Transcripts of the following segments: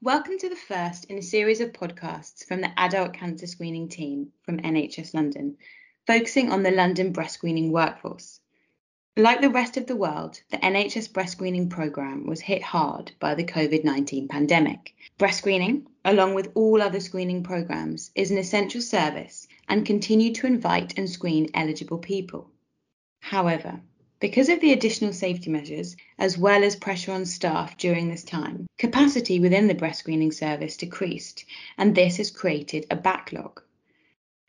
Welcome to the first in a series of podcasts from the adult cancer screening team from NHS London, focusing on the London breast screening workforce. Like the rest of the world, the NHS breast screening programme was hit hard by the COVID 19 pandemic. Breast screening, along with all other screening programmes, is an essential service and continued to invite and screen eligible people. However, because of the additional safety measures, as well as pressure on staff during this time, capacity within the breast screening service decreased, and this has created a backlog.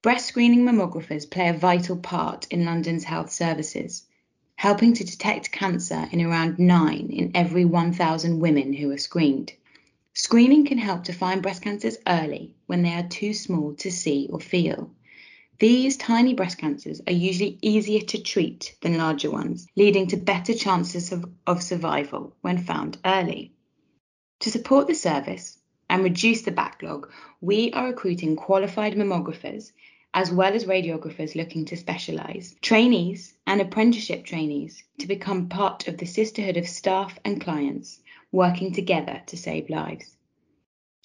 Breast screening mammographers play a vital part in London's health services, helping to detect cancer in around 9 in every 1,000 women who are screened. Screening can help to find breast cancers early when they are too small to see or feel. These tiny breast cancers are usually easier to treat than larger ones, leading to better chances of, of survival when found early. To support the service and reduce the backlog, we are recruiting qualified mammographers as well as radiographers looking to specialise, trainees and apprenticeship trainees to become part of the sisterhood of staff and clients working together to save lives.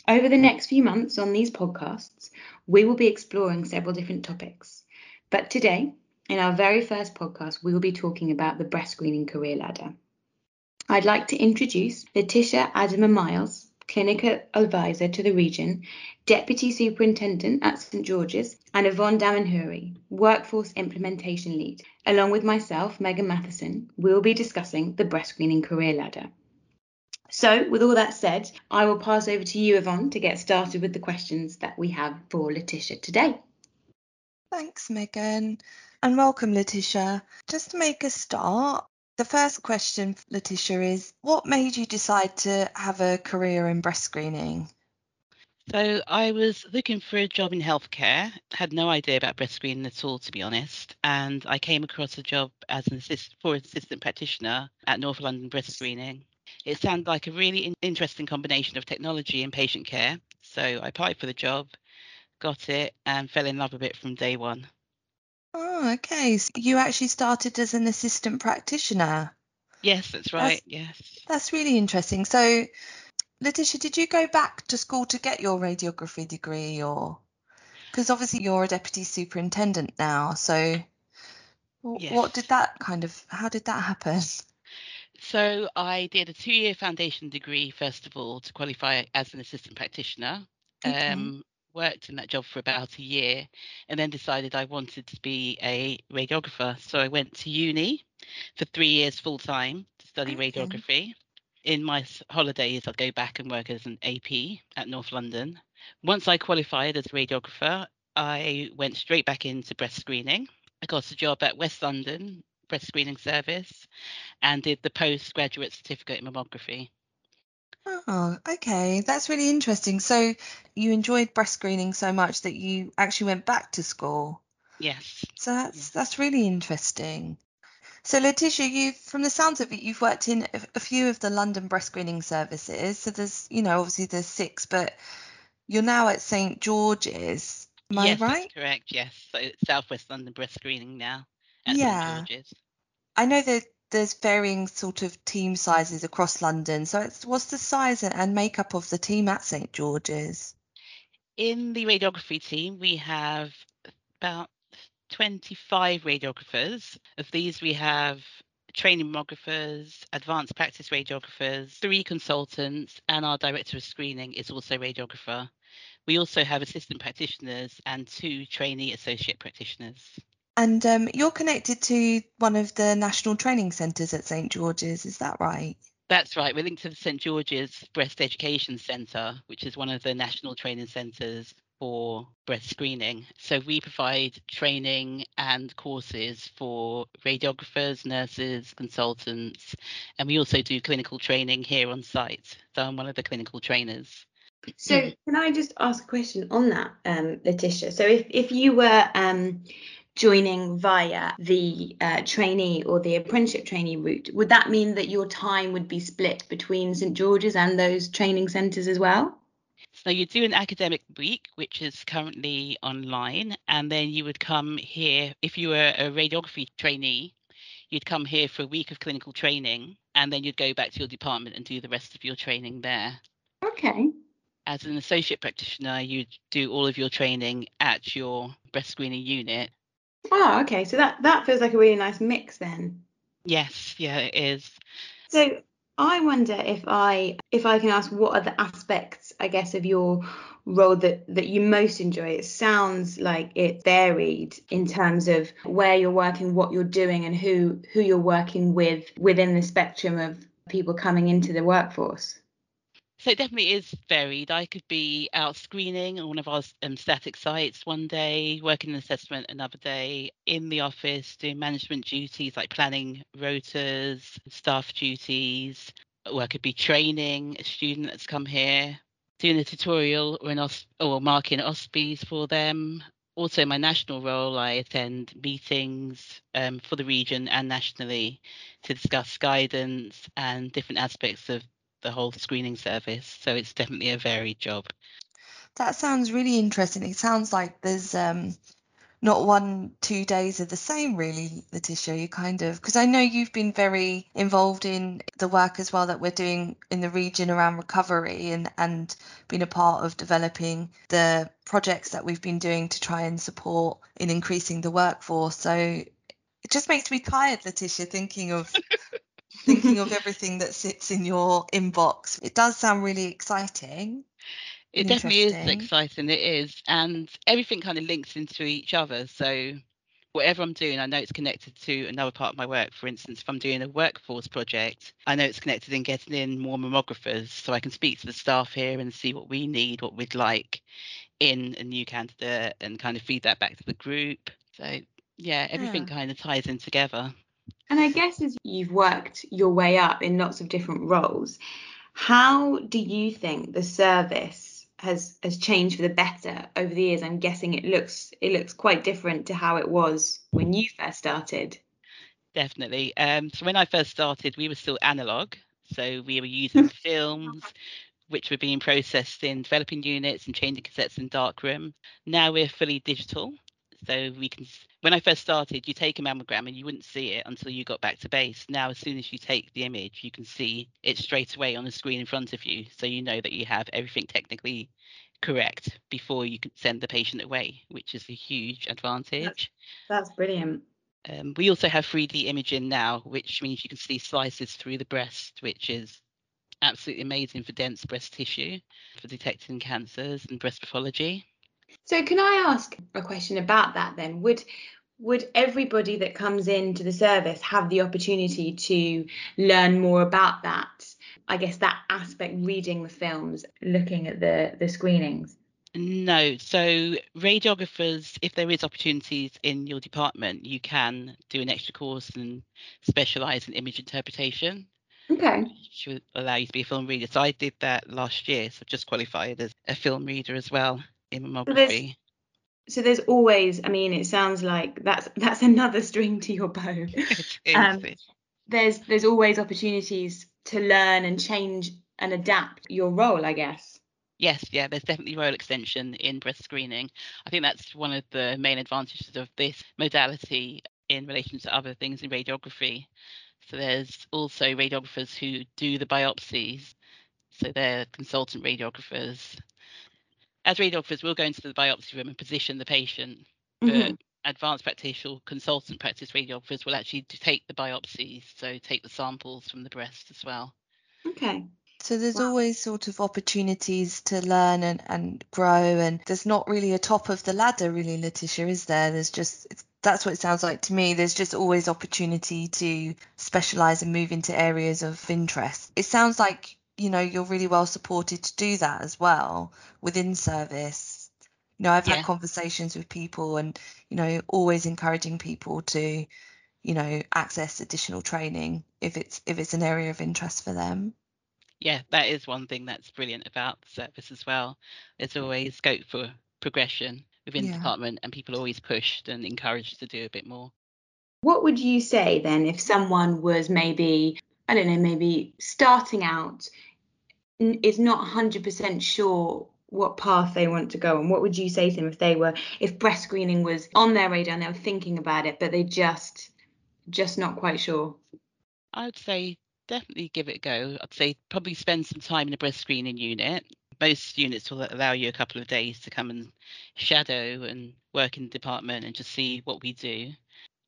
Over the next few months on these podcasts, we will be exploring several different topics. But today, in our very first podcast, we will be talking about the breast screening career ladder. I'd like to introduce Letitia Adama Miles, Clinical Advisor to the region, Deputy Superintendent at St George's, and Yvonne Damanhuri, Workforce Implementation Lead. Along with myself, Megan Matheson, we will be discussing the breast screening career ladder. So, with all that said, I will pass over to you, Yvonne, to get started with the questions that we have for Letitia today. Thanks, Megan, and welcome, Letitia. Just to make a start, the first question, Letitia, is what made you decide to have a career in breast screening? So I was looking for a job in healthcare, had no idea about breast screening at all, to be honest. And I came across a job as an assist for an assistant practitioner at North London Breast Screening. It sounded like a really in- interesting combination of technology and patient care. So I applied for the job, got it, and fell in love with it from day one. Oh, okay. So you actually started as an assistant practitioner. Yes, that's right. That's, yes. That's really interesting. So, Letitia, did you go back to school to get your radiography degree or? Because obviously you're a deputy superintendent now. So, yes. what did that kind of, how did that happen? So I did a two-year foundation degree first of all to qualify as an assistant practitioner. Okay. Um, worked in that job for about a year, and then decided I wanted to be a radiographer. So I went to uni for three years full time to study okay. radiography. In my holidays, I'd go back and work as an AP at North London. Once I qualified as a radiographer, I went straight back into breast screening. I got a job at West London breast screening service and did the postgraduate certificate in mammography. Oh, okay. That's really interesting. So you enjoyed breast screening so much that you actually went back to school. Yes. So that's yes. that's really interesting. So Letitia, you from the sounds of it, you've worked in a few of the London breast screening services. So there's, you know, obviously there's six, but you're now at St George's. Am yes, I right? That's correct. Yes. So it's Southwest London breast screening now at yeah. St George's. I know that there's varying sort of team sizes across London. So what's the size and makeup of the team at St George's? In the radiography team, we have about 25 radiographers. Of these, we have training mammographers, advanced practice radiographers, three consultants, and our director of screening is also a radiographer. We also have assistant practitioners and two trainee associate practitioners. And um, you're connected to one of the national training centres at St George's, is that right? That's right. We're linked to the St George's Breast Education Centre, which is one of the national training centres for breast screening. So we provide training and courses for radiographers, nurses, consultants, and we also do clinical training here on site. So I'm one of the clinical trainers. So can I just ask a question on that, um, Letitia? So if, if you were um, joining via the uh, trainee or the apprenticeship trainee route, would that mean that your time would be split between St George's and those training centres as well? So you do an academic week, which is currently online, and then you would come here if you were a radiography trainee. You'd come here for a week of clinical training, and then you'd go back to your department and do the rest of your training there. Okay. as an associate practitioner, you'd do all of your training at your breast screening unit. Oh, okay. So that that feels like a really nice mix then. Yes, yeah, it is. So I wonder if I if I can ask what are the aspects, I guess, of your role that that you most enjoy. It sounds like it varied in terms of where you're working, what you're doing, and who who you're working with within the spectrum of people coming into the workforce. So it definitely is varied. I could be out screening on one of our um, static sites one day, working in assessment another day, in the office doing management duties like planning rotas, staff duties. Or I could be training a student that's come here, doing a tutorial or, an os- or marking OSPEs for them. Also, my national role, I attend meetings um, for the region and nationally to discuss guidance and different aspects of the whole screening service. So it's definitely a varied job. That sounds really interesting. It sounds like there's um, not one, two days are the same, really, Letitia. You kind of, because I know you've been very involved in the work as well that we're doing in the region around recovery and, and been a part of developing the projects that we've been doing to try and support in increasing the workforce. So it just makes me tired, Letitia, thinking of thinking of everything that sits in your inbox. It does sound really exciting. It definitely is exciting. It is. And everything kind of links into each other. So whatever I'm doing, I know it's connected to another part of my work. For instance, if I'm doing a workforce project, I know it's connected in getting in more mammographers so I can speak to the staff here and see what we need, what we'd like in a new candidate and kind of feed that back to the group. So yeah, everything yeah. kind of ties in together. And I guess as you've worked your way up in lots of different roles, how do you think the service has has changed for the better over the years? I'm guessing it looks it looks quite different to how it was when you first started. Definitely. Um, so when I first started, we were still analog. So we were using films, which were being processed in developing units and changing cassettes in darkroom. Now we're fully digital. So we can, when I first started, you take a mammogram and you wouldn't see it until you got back to base. Now, as soon as you take the image, you can see it straight away on the screen in front of you. So you know that you have everything technically correct before you can send the patient away, which is a huge advantage. That's, that's brilliant. Um, we also have 3D imaging now, which means you can see slices through the breast, which is absolutely amazing for dense breast tissue for detecting cancers and breast pathology. So can I ask a question about that then? Would would everybody that comes into the service have the opportunity to learn more about that? I guess that aspect, reading the films, looking at the the screenings. No. So radiographers, if there is opportunities in your department, you can do an extra course and specialise in image interpretation. Okay. Which would allow you to be a film reader. So I did that last year. So I've just qualified as a film reader as well mammography. So there's, always, I mean, it sounds like that's that's another string to your bow. um, there's there's always opportunities to learn and change and adapt your role, I guess. Yes, yeah, there's definitely role extension in breast screening. I think that's one of the main advantages of this modality in relation to other things in radiography. So there's also radiographers who do the biopsies. So they're consultant radiographers as radiographers, we'll go into the biopsy room and position the patient, but mm-hmm. advanced practitioner consultant practice radiographers will actually take the biopsies, so take the samples from the breast as well. Okay. So there's wow. always sort of opportunities to learn and, and grow, and there's not really a top of the ladder, really, Letitia, is there? There's just that's what it sounds like to me. There's just always opportunity to specialize and move into areas of interest. It sounds like you know you're really well supported to do that as well within service you know i've yeah. had conversations with people and you know always encouraging people to you know access additional training if it's if it's an area of interest for them yeah that is one thing that's brilliant about the service as well there's always scope for progression within yeah. the department and people are always pushed and encouraged to do a bit more what would you say then if someone was maybe I don't know, maybe starting out is not 100% sure what path they want to go and what would you say to them if they were if breast screening was on their radar and they were thinking about it but they just just not quite sure? I would say definitely give it a go. I'd say probably spend some time in a breast screening unit. Most units will allow you a couple of days to come and shadow and work in the department and just see what we do.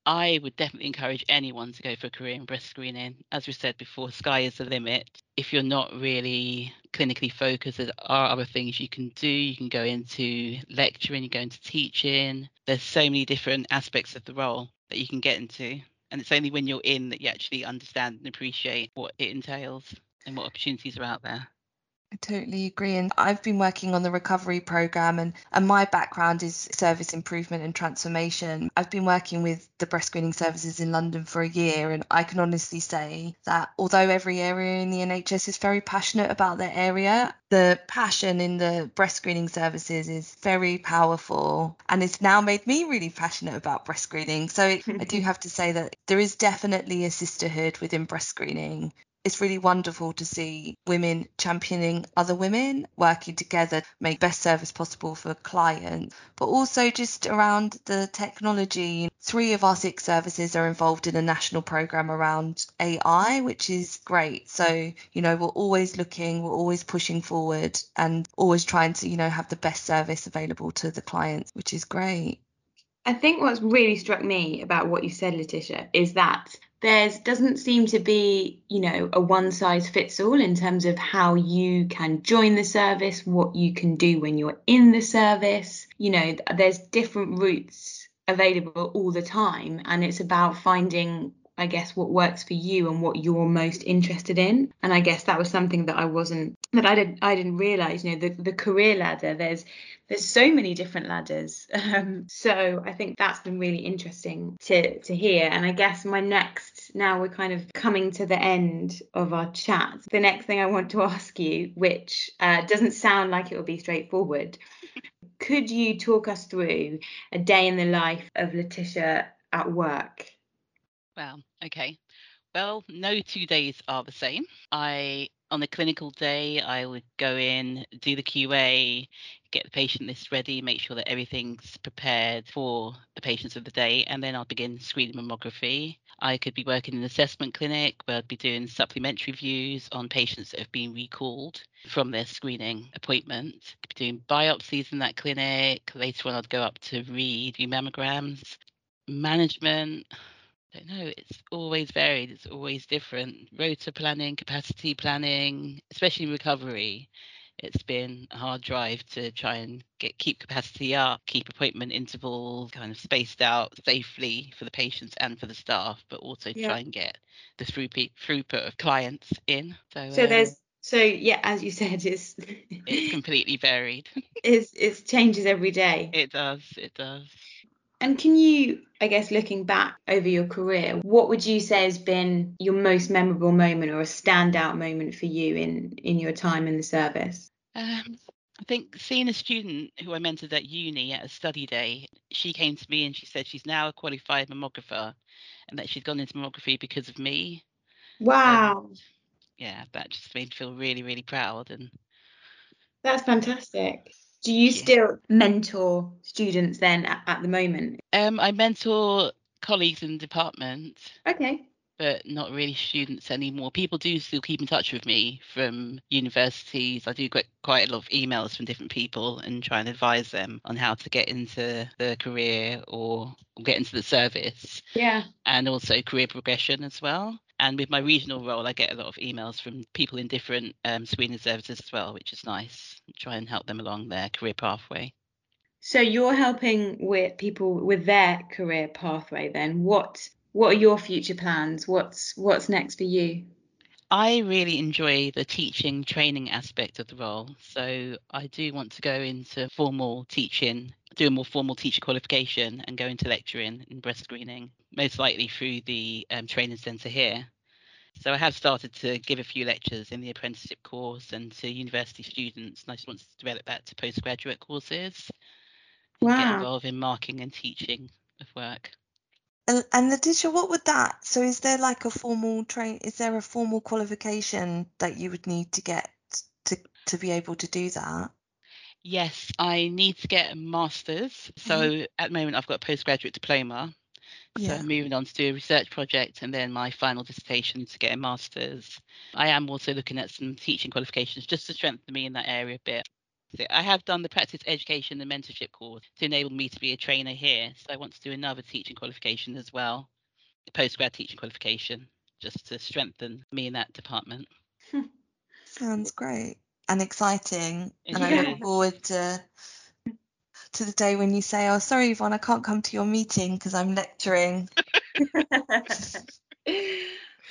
I would definitely encourage anyone to go for a career in breast screening. As we said before, sky is the limit. If you're not really clinically focused, there are other things you can do. You can go into lecturing, you go into teaching. There's so many different aspects of the role that you can get into. And it's only when you're in that you actually understand and appreciate what it entails and what opportunities are out there. I totally agree. And I've been working on the recovery program, and, and my background is service improvement and transformation. I've been working with the breast screening services in London for a year, and I can honestly say that although every area in the NHS is very passionate about their area, the passion in the breast screening services is very powerful and it's now made me really passionate about breast screening. So I do have to say that there is definitely a sisterhood within breast screening it's really wonderful to see women championing other women, working together, make best service possible for clients, but also just around the technology. Three of our six services are involved in a national program around AI, which is great. So, you know, we're always looking, we're always pushing forward and always trying to, you know, have the best service available to the clients, which is great. I think what's really struck me about what you said, Letitia, is that there's doesn't seem to be you know a one size fits all in terms of how you can join the service what you can do when you're in the service. You know there's different routes available all the time and it's about finding I guess what works for you and what you're most interested in. And I guess that was something that I wasn't that I didn't I didn't realize. You know, the, the career ladder. There's there's so many different ladders. Um, so I think that's been really interesting to to hear. And I guess my next now we're kind of coming to the end of our chat. The next thing I want to ask you, which uh, doesn't sound like it will be straightforward, could you talk us through a day in the life of Letitia at work? Well, okay. Well, no two days are the same. I on the clinical day, I would go in, do the QA, get the patient list ready, make sure that everything's prepared for the patients of the day, and then I'll begin screening mammography. I could be working in an assessment clinic where I'd be doing supplementary views on patients that have been recalled from their screening appointment. I'd be doing biopsies in that clinic. Later on, I'd go up to read, mammograms. Management, don't know. It's always varied. It's always different. Rota planning, capacity planning, especially in recovery. It's been a hard drive to try and get keep capacity up, keep appointment intervals kind of spaced out safely for the patients and for the staff, but also yeah. try and get the throughput throughput of clients in. So, so um, there's so yeah, as you said, it's it's completely varied. it's it changes every day. It does. It does. And can you, I guess, looking back over your career, what would you say has been your most memorable moment or a standout moment for you in in your time in the service? Um, I think seeing a student who I mentored at uni at a study day, she came to me and she said she's now a qualified mammographer and that she's gone into mammography because of me. Wow. And yeah, that just made me feel really, really proud and that's fantastic. Do you still mentor students then at, at the moment? Um, I mentor colleagues in the department. Okay but not really students anymore. People do still keep in touch with me from universities. I do get quite a lot of emails from different people and try and advise them on how to get into the career or get into the service. Yeah. And also career progression as well. And with my regional role, I get a lot of emails from people in different um, screening services as well, which is nice. Try and help them along their career pathway. So you're helping with people with their career pathway then. What what are your future plans? What's what's next for you? I really enjoy the teaching training aspect of the role. So I do want to go into formal teaching, do a more formal teacher qualification and go into lecturing in breast screening, most likely through the um, training centre here. So I have started to give a few lectures in the apprenticeship course and to university students, and I just want to develop that to postgraduate courses. Wow. Get involved in marking and teaching of work. And, and Letitia, what would that? So, is there like a formal train? Is there a formal qualification that you would need to get to to be able to do that? Yes, I need to get a master's. So mm-hmm. at the moment, I've got a postgraduate diploma, So I'm moving on to do a research project and then my final dissertation to get a master's. I am also looking at some teaching qualifications just to strengthen me in that area a bit. So I have done the practice education and mentorship course to enable me to be a trainer here. So I want to do another teaching qualification as well, a postgrad teaching qualification, just to strengthen me in that department. Sounds great and exciting. And I look forward to to the day when you say, "Oh, sorry, Yvonne, I can't come to your meeting because I'm lecturing."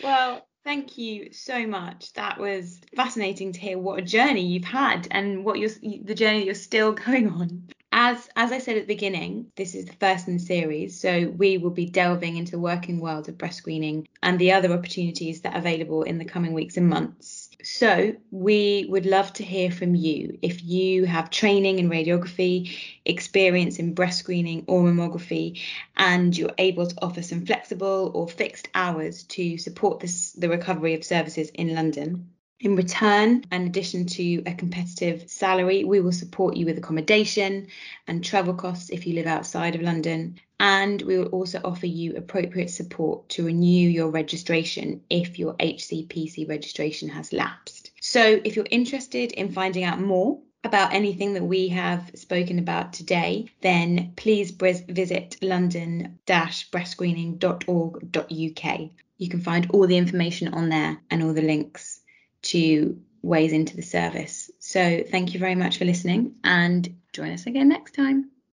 well, thank you so much. That was fascinating to hear what a journey you've had and what you're the journey you're still going on. As as I said at the beginning, this is the first in the series, so we will be delving into the working world of breast screening and the other opportunities that are available in the coming weeks and months. So, we would love to hear from you. If you have training in radiography, experience in breast screening or mammography, and you're able to offer some flexible or fixed hours to support this, the recovery of services in London. In return, in addition to a competitive salary, we will support you with accommodation and travel costs if you live outside of London, and we will also offer you appropriate support to renew your registration if your HCPC registration has lapsed. So, if you're interested in finding out more about anything that we have spoken about today, then please visit london-breastscreening.org.uk. You can find all the information on there and all the links to ways into the service. So, thank you very much for listening and join us again next time.